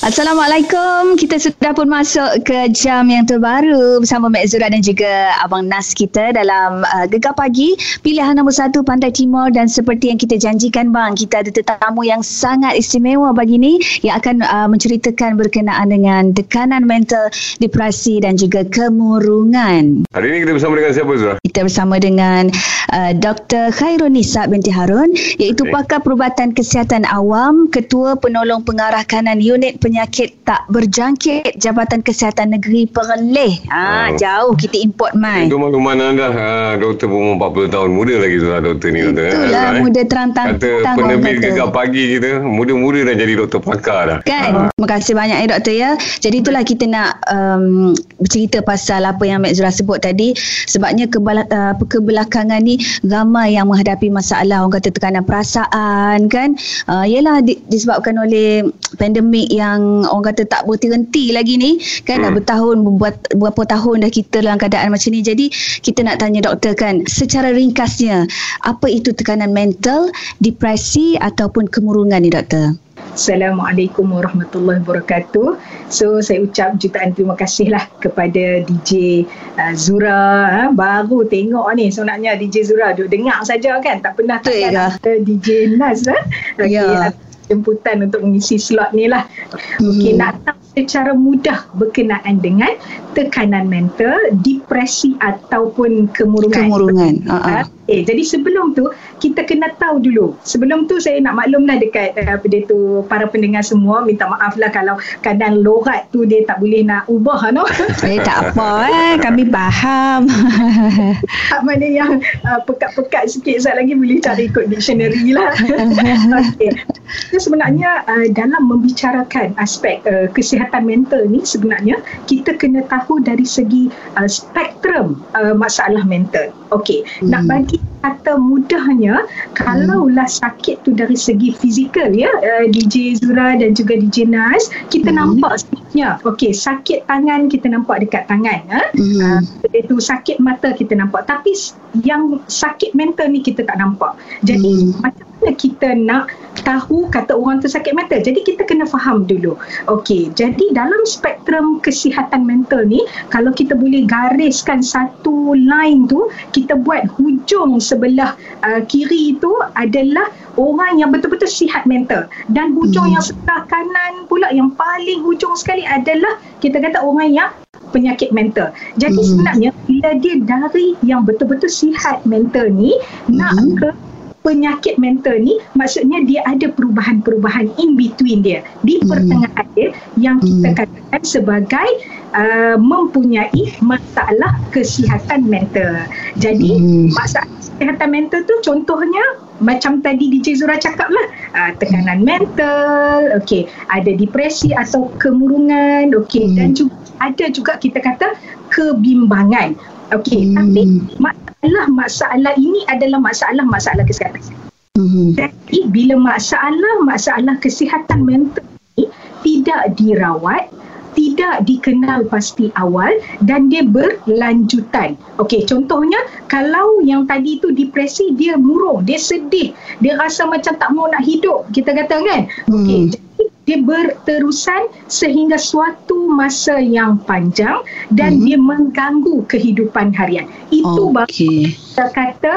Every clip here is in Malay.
Assalamualaikum. Kita sudah pun masuk ke jam yang terbaru bersama Mek Zura dan juga Abang Nas kita dalam uh, Gegar Pagi. Pilihan nombor satu Pantai Timur dan seperti yang kita janjikan bang, kita ada tetamu yang sangat istimewa bagi ni yang akan uh, menceritakan berkenaan dengan tekanan mental, depresi dan juga kemurungan. Hari ini kita bersama dengan siapa Zura? Kita bersama dengan uh, Dr. Khairun Nisa binti Harun iaitu Okey. pakar perubatan kesihatan awam, ketua penolong pengarah kanan unit penyakit tak berjangkit Jabatan Kesihatan Negeri Perlis. Ha, Oh. jauh kita import mai. Itu makluman anda ha, Doktor berumur 40 tahun Muda lagi Zura doktor ni doktor, eh. Itulah eh. muda terantang Kata tang, orang penerbit gegar pagi kita Muda-muda dah jadi doktor pakar dah Kan? Terima kasih banyak ya doktor ya. Jadi itulah kita nak um, bercerita pasal apa yang Mek Zura sebut tadi. Sebabnya kebala, uh, kebelakangan ni ramai yang menghadapi masalah orang kata tekanan perasaan kan. Uh, yelah di, disebabkan oleh pandemik yang orang kata tak berhenti lagi ni kan dah Hmm. bertahun berbuat, berapa tahun dah kita dalam keadaan macam ni. Jadi kita nak tanya doktor kan secara ringkasnya apa itu tekanan mental, depresi ataupun kemurungan ni doktor? Assalamualaikum warahmatullahi wabarakatuh. So saya ucap jutaan terima kasih lah kepada DJ uh, Zura. Ha? Baru tengok ni sebenarnya DJ Zura duk dengar saja kan. Tak pernah tak ada DJ Naz. Ha? Okey, Ya. Jemputan untuk mengisi slot ni lah. Okey, Hmm. nak tahu secara mudah berkenaan dengan tekanan mental, depresi ataupun kemurungan. Kemurungan. Uh-uh. Okay, jadi sebelum tu kita kena tahu dulu. Sebelum tu saya nak maklumlah dekat uh, apa dia tu para pendengar semua minta maaf lah kalau kadang lorat tu dia tak boleh nak ubah no. Eh tak apa eh kami faham. Tak mana yang uh, pekat-pekat sikit sekejap lagi boleh cari ikut dictionary lah. okay. So, sebenarnya uh, dalam membicarakan aspek uh, kesihatan mental ni sebenarnya kita kena tahu dari segi uh, spektrum uh, masalah mental. Okey, hmm. nak bagi kata mudahnya kalaulah sakit tu dari segi fizikal ya uh, DJ Zura dan juga DJ Nas kita Hmm. nampak sebenarnya okey sakit tangan kita nampak dekat tangan ha? Hmm. uh, itu sakit mata kita nampak tapi yang sakit mental ni kita tak nampak jadi Hmm. macam mana kita nak tahu kata orang tu sakit mental jadi kita kena faham dulu okey jadi dalam spektrum kesihatan mental ni kalau kita boleh gariskan satu line tu kita buat hujung sebelah uh, kiri itu adalah orang yang betul-betul sihat mental dan hujung Hmm. yang sebelah kanan pula yang paling hujung sekali adalah kita kata orang yang penyakit mental. Jadi Hmm. sebenarnya bila dia dari yang betul-betul sihat mental ni nak Hmm. ke penyakit mental ni maksudnya dia ada perubahan-perubahan in between dia di Hmm. pertengahan dia yang kita Hmm. katakan sebagai uh, mempunyai masalah kesihatan mental. Jadi Hmm. masalah kesihatan mental tu contohnya macam tadi DJ Zura cakap lah uh, tekanan mental okey ada depresi atau kemurungan okey Hmm. dan juga ada juga kita kata kebimbangan okey Hmm. tapi masalah-masalah ini adalah masalah-masalah kesihatan Hmm. jadi bila masalah-masalah kesihatan mental ini tidak dirawat, tidak dikenal pasti awal dan dia berlanjutan. Okey, contohnya kalau yang tadi tu depresi dia murung, dia sedih, dia rasa macam tak mau nak hidup, kita kata kan? Okey, Hmm. Dia berterusan sehingga suatu masa yang panjang dan Hmm. dia mengganggu kehidupan harian. Itu baru Okey. kita kata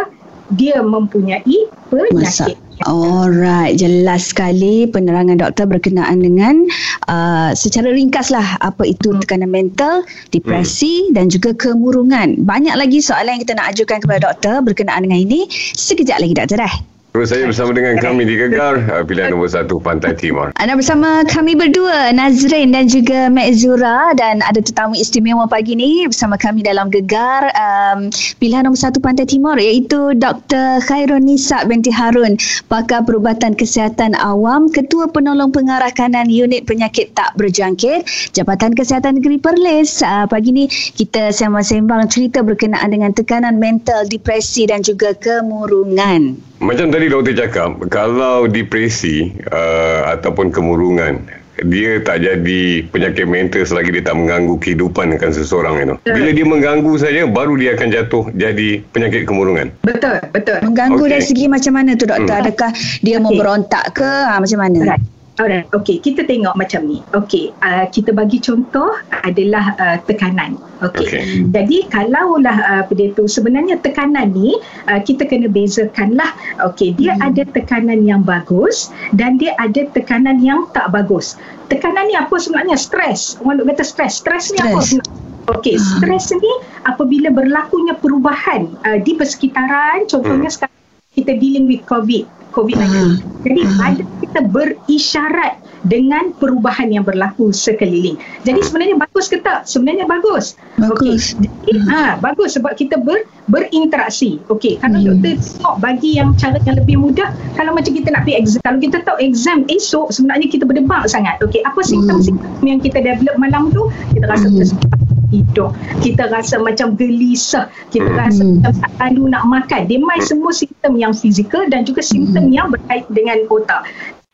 dia mempunyai Masa. penyakit. Alright, jelas sekali penerangan doktor berkenaan dengan uh, secara ringkas lah apa itu Hmm. tekanan mental, depresi dan juga kemurungan. Banyak lagi soalan yang kita nak ajukan kepada doktor berkenaan dengan ini. Sekejap lagi doktor dah. Terus saya bersama dengan kami di Gegar uh, Pilihan nombor satu Pantai Timur Anda bersama kami berdua Nazrin dan juga Mek Zura dan ada tetamu istimewa pagi ni bersama kami dalam gegar um, pilihan nombor satu Pantai Timur iaitu Dr. Khairun Nisa binti Harun pakar perubatan kesihatan awam ketua penolong pengarah kanan unit penyakit tak berjangkit Jabatan Kesihatan Negeri Perlis uh, pagi ni kita sembang-sembang cerita berkenaan dengan tekanan mental depresi dan juga kemurungan Macam tadi doktor cakap Kalau depresi uh, Ataupun kemurungan dia tak jadi penyakit mental selagi dia tak mengganggu kehidupan kan seseorang itu. Bila dia mengganggu saja baru dia akan jatuh jadi penyakit kemurungan. Betul, betul. Mengganggu Okey. dari segi macam mana tu doktor? Hmm. Adakah dia Okey. memberontak ke? Ha, macam mana? Alright. Alright, okay. Kita tengok macam ni. Okay, uh, kita bagi contoh adalah uh, tekanan. Okay. Okey. Jadi kalaulah uh, apa tu sebenarnya tekanan ni uh, kita kena bezakanlah. Okay, dia Hmm. ada tekanan yang bagus dan dia ada tekanan yang tak bagus. Tekanan ni apa sebenarnya? Stres. Orang duk kata stres. Stres ni apa Stres. sebenarnya? Okey, Ah. stres ni apabila berlakunya perubahan uh, di persekitaran, contohnya Hmm. sekarang kita dealing with COVID, COVID-19. Ah. Jadi ada kita berisyarat dengan perubahan yang berlaku sekeliling. Jadi sebenarnya bagus ke tak? Sebenarnya bagus. Bagus. Okey. Jadi, ha, bagus sebab kita ber, berinteraksi. Okey, kalau Hmm. doktor tengok bagi yang cara yang lebih mudah, kalau macam kita nak pergi exam, kalau kita tahu exam esok sebenarnya kita berdebak sangat. Okey, apa simptom-simptom yang kita develop malam tu? Kita rasa Hmm. tersesak hidup. Kita rasa macam gelisah. Kita Hmm. rasa Hmm. macam tak lalu nak makan. Dia main semua simptom yang fizikal dan juga simptom yang berkait dengan otak.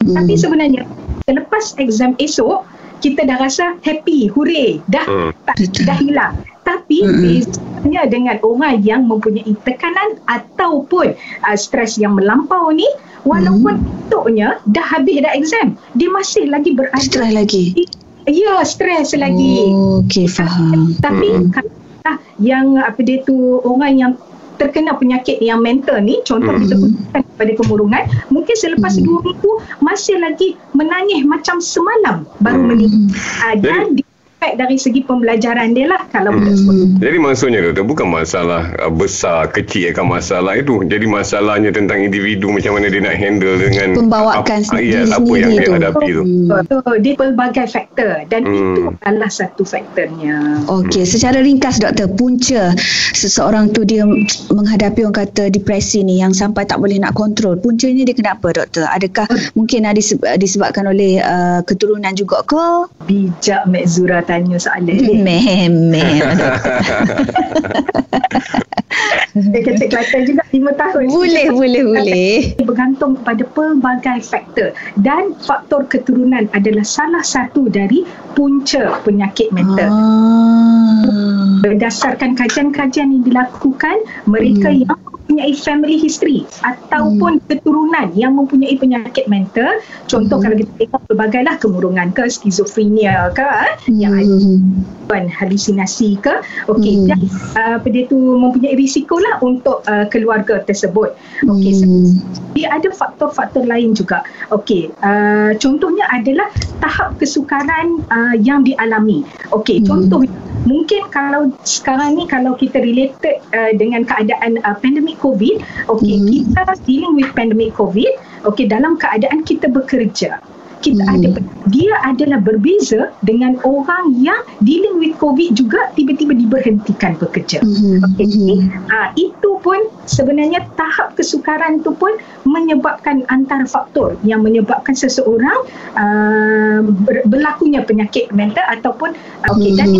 Hmm. Tapi sebenarnya selepas exam esok, kita dah rasa happy, hooray, dah Hmm. tak, dah hilang. Tapi bezanya dengan orang yang mempunyai tekanan ataupun uh, stres yang melampau ni, walaupun esoknya dah habis dah exam, dia masih lagi berada Stres lagi. Ya, stres lagi. Oh, Okey, faham. Tapi Mm-mm. kalau yang apa dia tu orang yang terkena penyakit yang mental ni contoh Mm. kita khususkan pada kemurungan mungkin selepas Mm. dua minggu masih lagi menangis macam semalam baru Mm. meninggal uh, dan Jadi- efek dari segi pembelajaran dia lah kalau Hmm. Jadi maksudnya doktor bukan masalah uh, besar kecil kan masalah itu. Jadi masalahnya tentang individu macam mana dia nak handle dengan Pembawakan apa, diri ya, apa yang sendiri dia tu. hadapi tu. Hmm. So, dia pelbagai faktor dan Hmm. itu adalah satu faktornya. Okey, secara ringkas doktor, punca seseorang tu dia menghadapi orang kata depresi ni yang sampai tak boleh nak kontrol. Puncanya dia kenapa doktor? Adakah mungkin ada diseb- disebabkan oleh uh, keturunan juga ke? Bijak Mek Zura tanya soalan ni. Memang. Dia kata Kelantan juga 5 tahun. boleh, boleh, boleh. bergantung kepada pelbagai faktor dan faktor keturunan adalah salah satu dari punca penyakit mental. Ah. Berdasarkan kajian-kajian yang dilakukan, mereka Hmm. yang mempunyai family history ataupun keturunan yang mempunyai penyakit mental, contoh Hmm. kalau kita tengok pelbagailah kemurungan ke, skizofrenia ke, eh, yang ada Hmm. halusinasi ke okey Hmm. dan uh, dia tu mempunyai risiko lah untuk uh, keluarga tersebut okey Hmm. dia ada faktor-faktor lain juga okey uh, contohnya adalah tahap kesukaran uh, yang dialami okey Hmm. contoh mungkin kalau sekarang ni kalau kita related uh, dengan keadaan uh, pandemik covid okey Hmm. kita dealing with pandemic covid okey dalam keadaan kita bekerja kita Hmm. ada dia adalah berbeza dengan orang yang dealing with covid juga tiba-tiba diberhentikan bekerja Hmm. Okey, Hmm. ah, itu pun sebenarnya tahap kesukaran tu pun menyebabkan antara faktor yang menyebabkan seseorang uh, ber, berlakunya penyakit mental ataupun uh, okey dan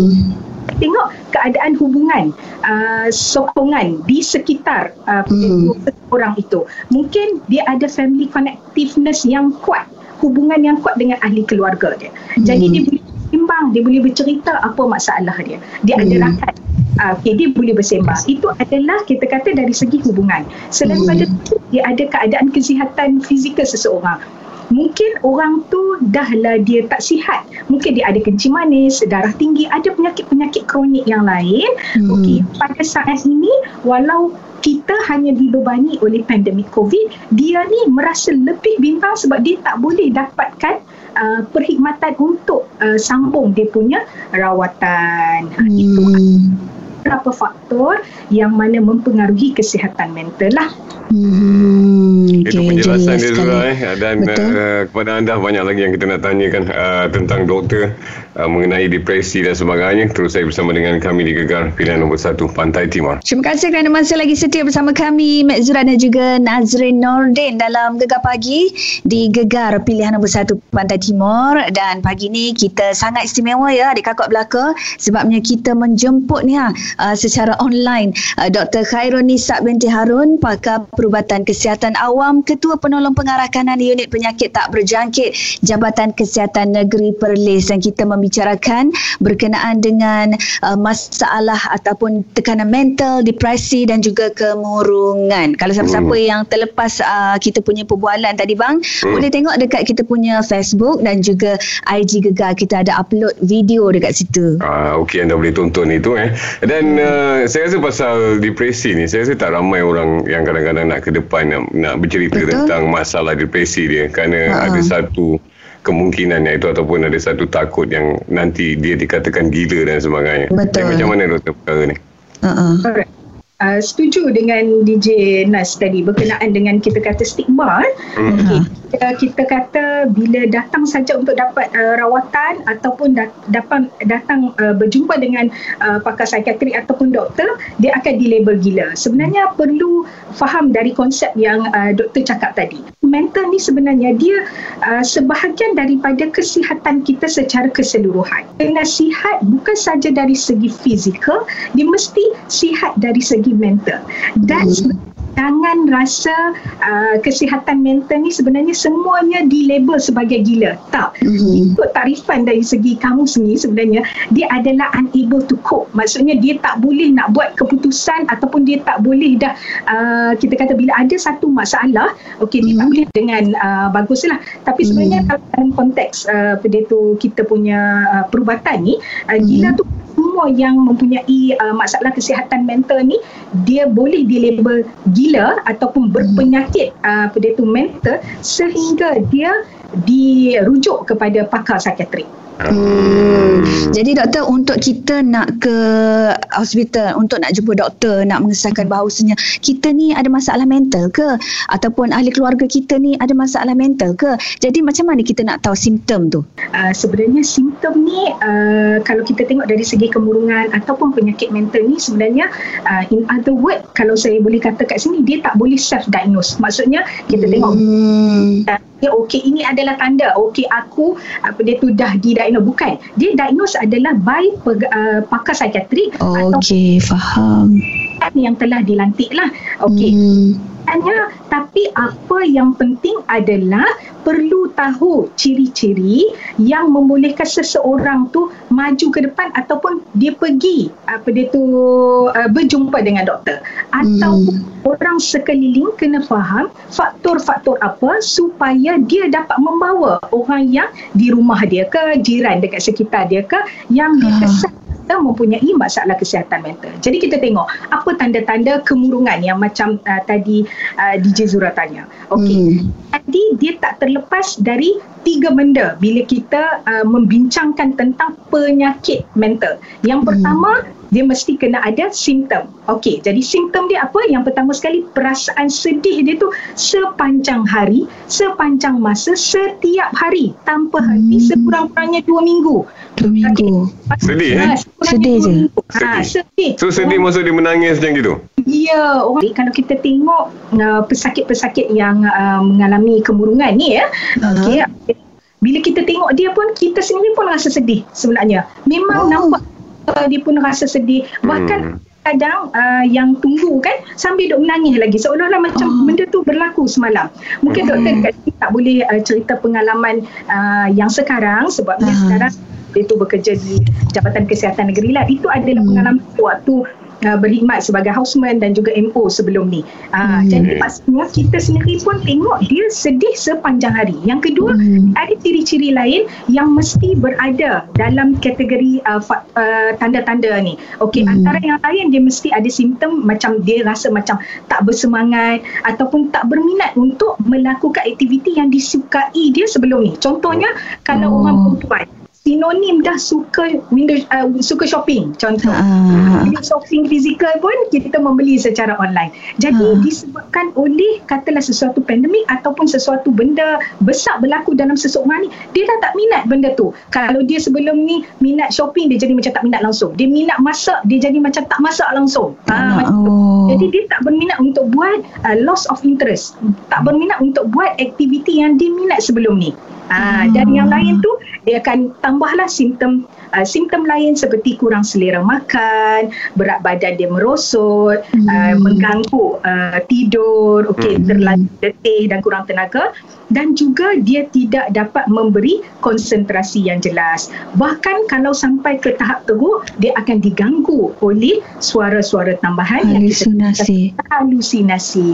Hmm. tengok keadaan hubungan uh, sokongan di sekitar uh, Hmm. orang itu mungkin dia ada family connectiveness yang kuat hubungan yang kuat dengan ahli keluarga dia jadi Hmm. dia boleh sembang dia boleh bercerita apa masalah dia dia ada Hmm. rakan Uh, okay, dia boleh bersembang. Itu adalah kita kata dari segi hubungan. Selain Hmm. pada itu, dia ada keadaan kesihatan fizikal seseorang. Mungkin orang tu dahlah dia tak sihat. Mungkin dia ada kencing manis, darah tinggi, ada penyakit-penyakit kronik yang lain. Hmm. Okey, pada saat ini walau kita hanya dibebani oleh pandemik COVID, dia ni merasa lebih bimbang sebab dia tak boleh dapatkan uh, perkhidmatan untuk uh, sambung dia punya rawatan. Ha, Itu Hmm. beberapa faktor yang mana mempengaruhi kesihatan mental lah. Hmm. Itu Okey, penjelasan jelas dia sekali. Zura eh. Dan Betul. uh, kepada anda banyak lagi yang kita nak tanyakan uh, tentang doktor uh, mengenai depresi dan sebagainya. Terus saya bersama dengan kami di Gegar Pilihan Nombor 1 Pantai Timur. Terima kasih kerana masih lagi setia bersama kami Mek Zura dan juga Nazrin Nordin dalam Gegar Pagi di Gegar Pilihan Nombor 1 Pantai Timur dan pagi ni kita sangat istimewa ya adik kakak belaka sebabnya kita menjemput ni ha, uh, secara online uh, Dr. Khairun Nisa binti Harun pakar perubatan kesihatan awam Imam, Ketua Penolong Pengarah Kanan Unit Penyakit Tak Berjangkit Jabatan Kesihatan Negeri Perlis dan kita membicarakan berkenaan dengan uh, masalah ataupun tekanan mental, depresi dan juga kemurungan. Kalau siapa-siapa hmm. yang terlepas uh, kita punya perbualan tadi bang, hmm. boleh tengok dekat kita punya Facebook dan juga IG Gegar kita ada upload video dekat situ. Ah okey anda boleh tonton itu eh. Dan uh, saya rasa pasal depresi ni saya rasa tak ramai orang yang kadang-kadang nak ke depan nak, nak bercerita Betul? tentang masalah depresi dia kerana uh-huh. ada satu kemungkinan itu ataupun ada satu takut yang nanti dia dikatakan gila dan sebagainya. Betul. Jadi, macam mana doktor perkara ni? Uh-uh. Uh, setuju dengan DJ Nas tadi berkenaan dengan kita kata stigma. Mm. Okay. Uh, kita kata bila datang saja untuk dapat uh, rawatan ataupun dat- datang datang uh, berjumpa dengan uh, pakar psikiatrik ataupun doktor, dia akan dilabel gila. Sebenarnya perlu faham dari konsep yang uh, doktor cakap tadi. Mental ni sebenarnya dia uh, sebahagian daripada kesihatan kita secara keseluruhan. Dengan sihat bukan saja dari segi fizikal, dia mesti sihat dari segi mental dan hmm. Jangan rasa uh, kesihatan mental ni sebenarnya semuanya dilabel sebagai gila tak hmm. ikut tarifan dari segi kamu sendiri sebenarnya dia adalah unable to cope maksudnya dia tak boleh nak buat keputusan ataupun dia tak boleh dah uh, kita kata bila ada satu masalah okey hmm. dia tak hmm. boleh dengan uh, baguslah tapi sebenarnya hmm. dalam konteks uh, pada tu kita punya uh, perubatan ni uh, gila hmm. tu semua yang mempunyai uh, masalah kesihatan mental ni dia boleh dilabel gila ataupun berpenyakit uh, pada tu mental sehingga dia dirujuk kepada pakar psikiatrik. Hmm. Jadi doktor untuk kita nak ke hospital untuk nak jumpa doktor nak mengesahkan bahawasanya kita ni ada masalah mental ke ataupun ahli keluarga kita ni ada masalah mental ke. Jadi macam mana kita nak tahu simptom tu? Uh, sebenarnya simptom ni uh, kalau kita tengok dari segi kemurungan ataupun penyakit mental ni sebenarnya uh, in other word kalau saya boleh kata kat sini dia tak boleh self diagnose. Maksudnya kita tengok uh, okey ini adalah tanda. Okey aku apa dia tu dah didiagnose. Diagnose bukan. Dia diagnose adalah by uh, pakar psikiatrik okey faham yang telah dilantik lah okey hmm. Tanya, tapi apa yang penting adalah perlu tahu ciri-ciri yang membolehkan seseorang tu maju ke depan ataupun dia pergi apa dia tu uh, berjumpa dengan doktor atau hmm. orang sekeliling kena faham faktor-faktor apa supaya dia dapat membawa orang yang di rumah dia ke jiran dekat sekitar dia ke yang dia ah. kesan kita mempunyai masalah kesihatan mental. Jadi kita tengok apa tanda-tanda kemurungan yang macam uh, tadi uh, DJ Zura tanya. Okey. Hmm. Tadi dia tak terlepas dari tiga benda bila kita uh, membincangkan tentang penyakit mental. Yang hmm. Dia mesti kena ada simptom. Okey, jadi simptom dia apa? Yang pertama sekali perasaan sedih dia tu sepanjang hari, sepanjang masa, setiap hari tanpa henti hmm. sekurang-kurangnya dua minggu. Dua minggu. Okay. Sedih eh? Sedih je. Ha, sedih. So sedih oh. masa dia menangis macam gitu? Ya, orang kalau kita tengok uh, pesakit-pesakit yang uh, mengalami kemurungan ni ya. Uh-huh. Okey. Bila kita tengok dia pun kita sendiri pun rasa sedih sebenarnya. Memang oh. nampak dia pun rasa sedih bahkan hmm. kadang uh, yang tunggu kan sambil duk menangis lagi seolah-olah macam oh. benda tu berlaku semalam mungkin hmm. doktor kat sini tak boleh uh, cerita pengalaman uh, yang sekarang sebab uh. sekarang dia tu bekerja di Jabatan Kesihatan Negeri lah itu adalah hmm. pengalaman waktu uh, berkhidmat sebagai houseman dan juga MO sebelum ni. Uh, hmm. Jadi pastinya kita sendiri pun tengok dia sedih sepanjang hari. Yang kedua, hmm. ada ciri-ciri lain yang mesti berada dalam kategori uh, uh, tanda-tanda ni. Okey, hmm. antara yang lain dia mesti ada simptom macam dia rasa macam tak bersemangat ataupun tak berminat untuk melakukan aktiviti yang disukai dia sebelum ni. Contohnya kalau oh. orang perempuan sinonim dah suka window uh, suka shopping contoh. Uh. shopping fizikal pun kita membeli secara online. Jadi uh. disebabkan oleh katalah sesuatu pandemik ataupun sesuatu benda besar berlaku dalam seseorang ni dia dah tak minat benda tu. Kalau dia sebelum ni minat shopping dia jadi macam tak minat langsung. Dia minat masak dia jadi macam tak masak langsung. Uh. Uh, jadi dia tak berminat untuk buat uh, loss of interest. Tak berminat untuk buat aktiviti yang dia minat sebelum ni Ha, dan yang lain tu dia akan tambahlah simptom uh, simptom lain seperti kurang selera makan, berat badan dia merosot, hmm. uh, mengganggu uh, tidur, okey hmm. terlalu letih dan kurang tenaga dan juga dia tidak dapat memberi konsentrasi yang jelas. Bahkan kalau sampai ke tahap teruk, dia akan diganggu oleh suara-suara tambahan halusinasi. yang kita halusinasi.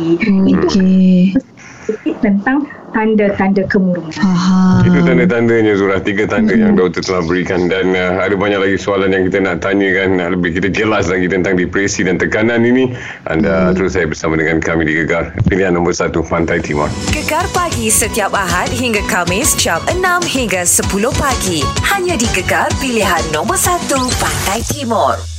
Okay. Itu tentang tanda-tanda kemurungan. Faham. Itu tanda-tandanya Zura Tiga tanda hmm. yang doktor telah berikan Dan uh, ada banyak lagi soalan yang kita nak tanyakan uh, Lebih kita jelas lagi tentang depresi dan tekanan ini Anda hmm. terus saya bersama dengan kami di Gegar Pilihan nombor satu Pantai Timur Gegar pagi setiap Ahad hingga Kamis Jam 6 hingga 10 pagi Hanya di Gegar Pilihan nombor satu Pantai Timur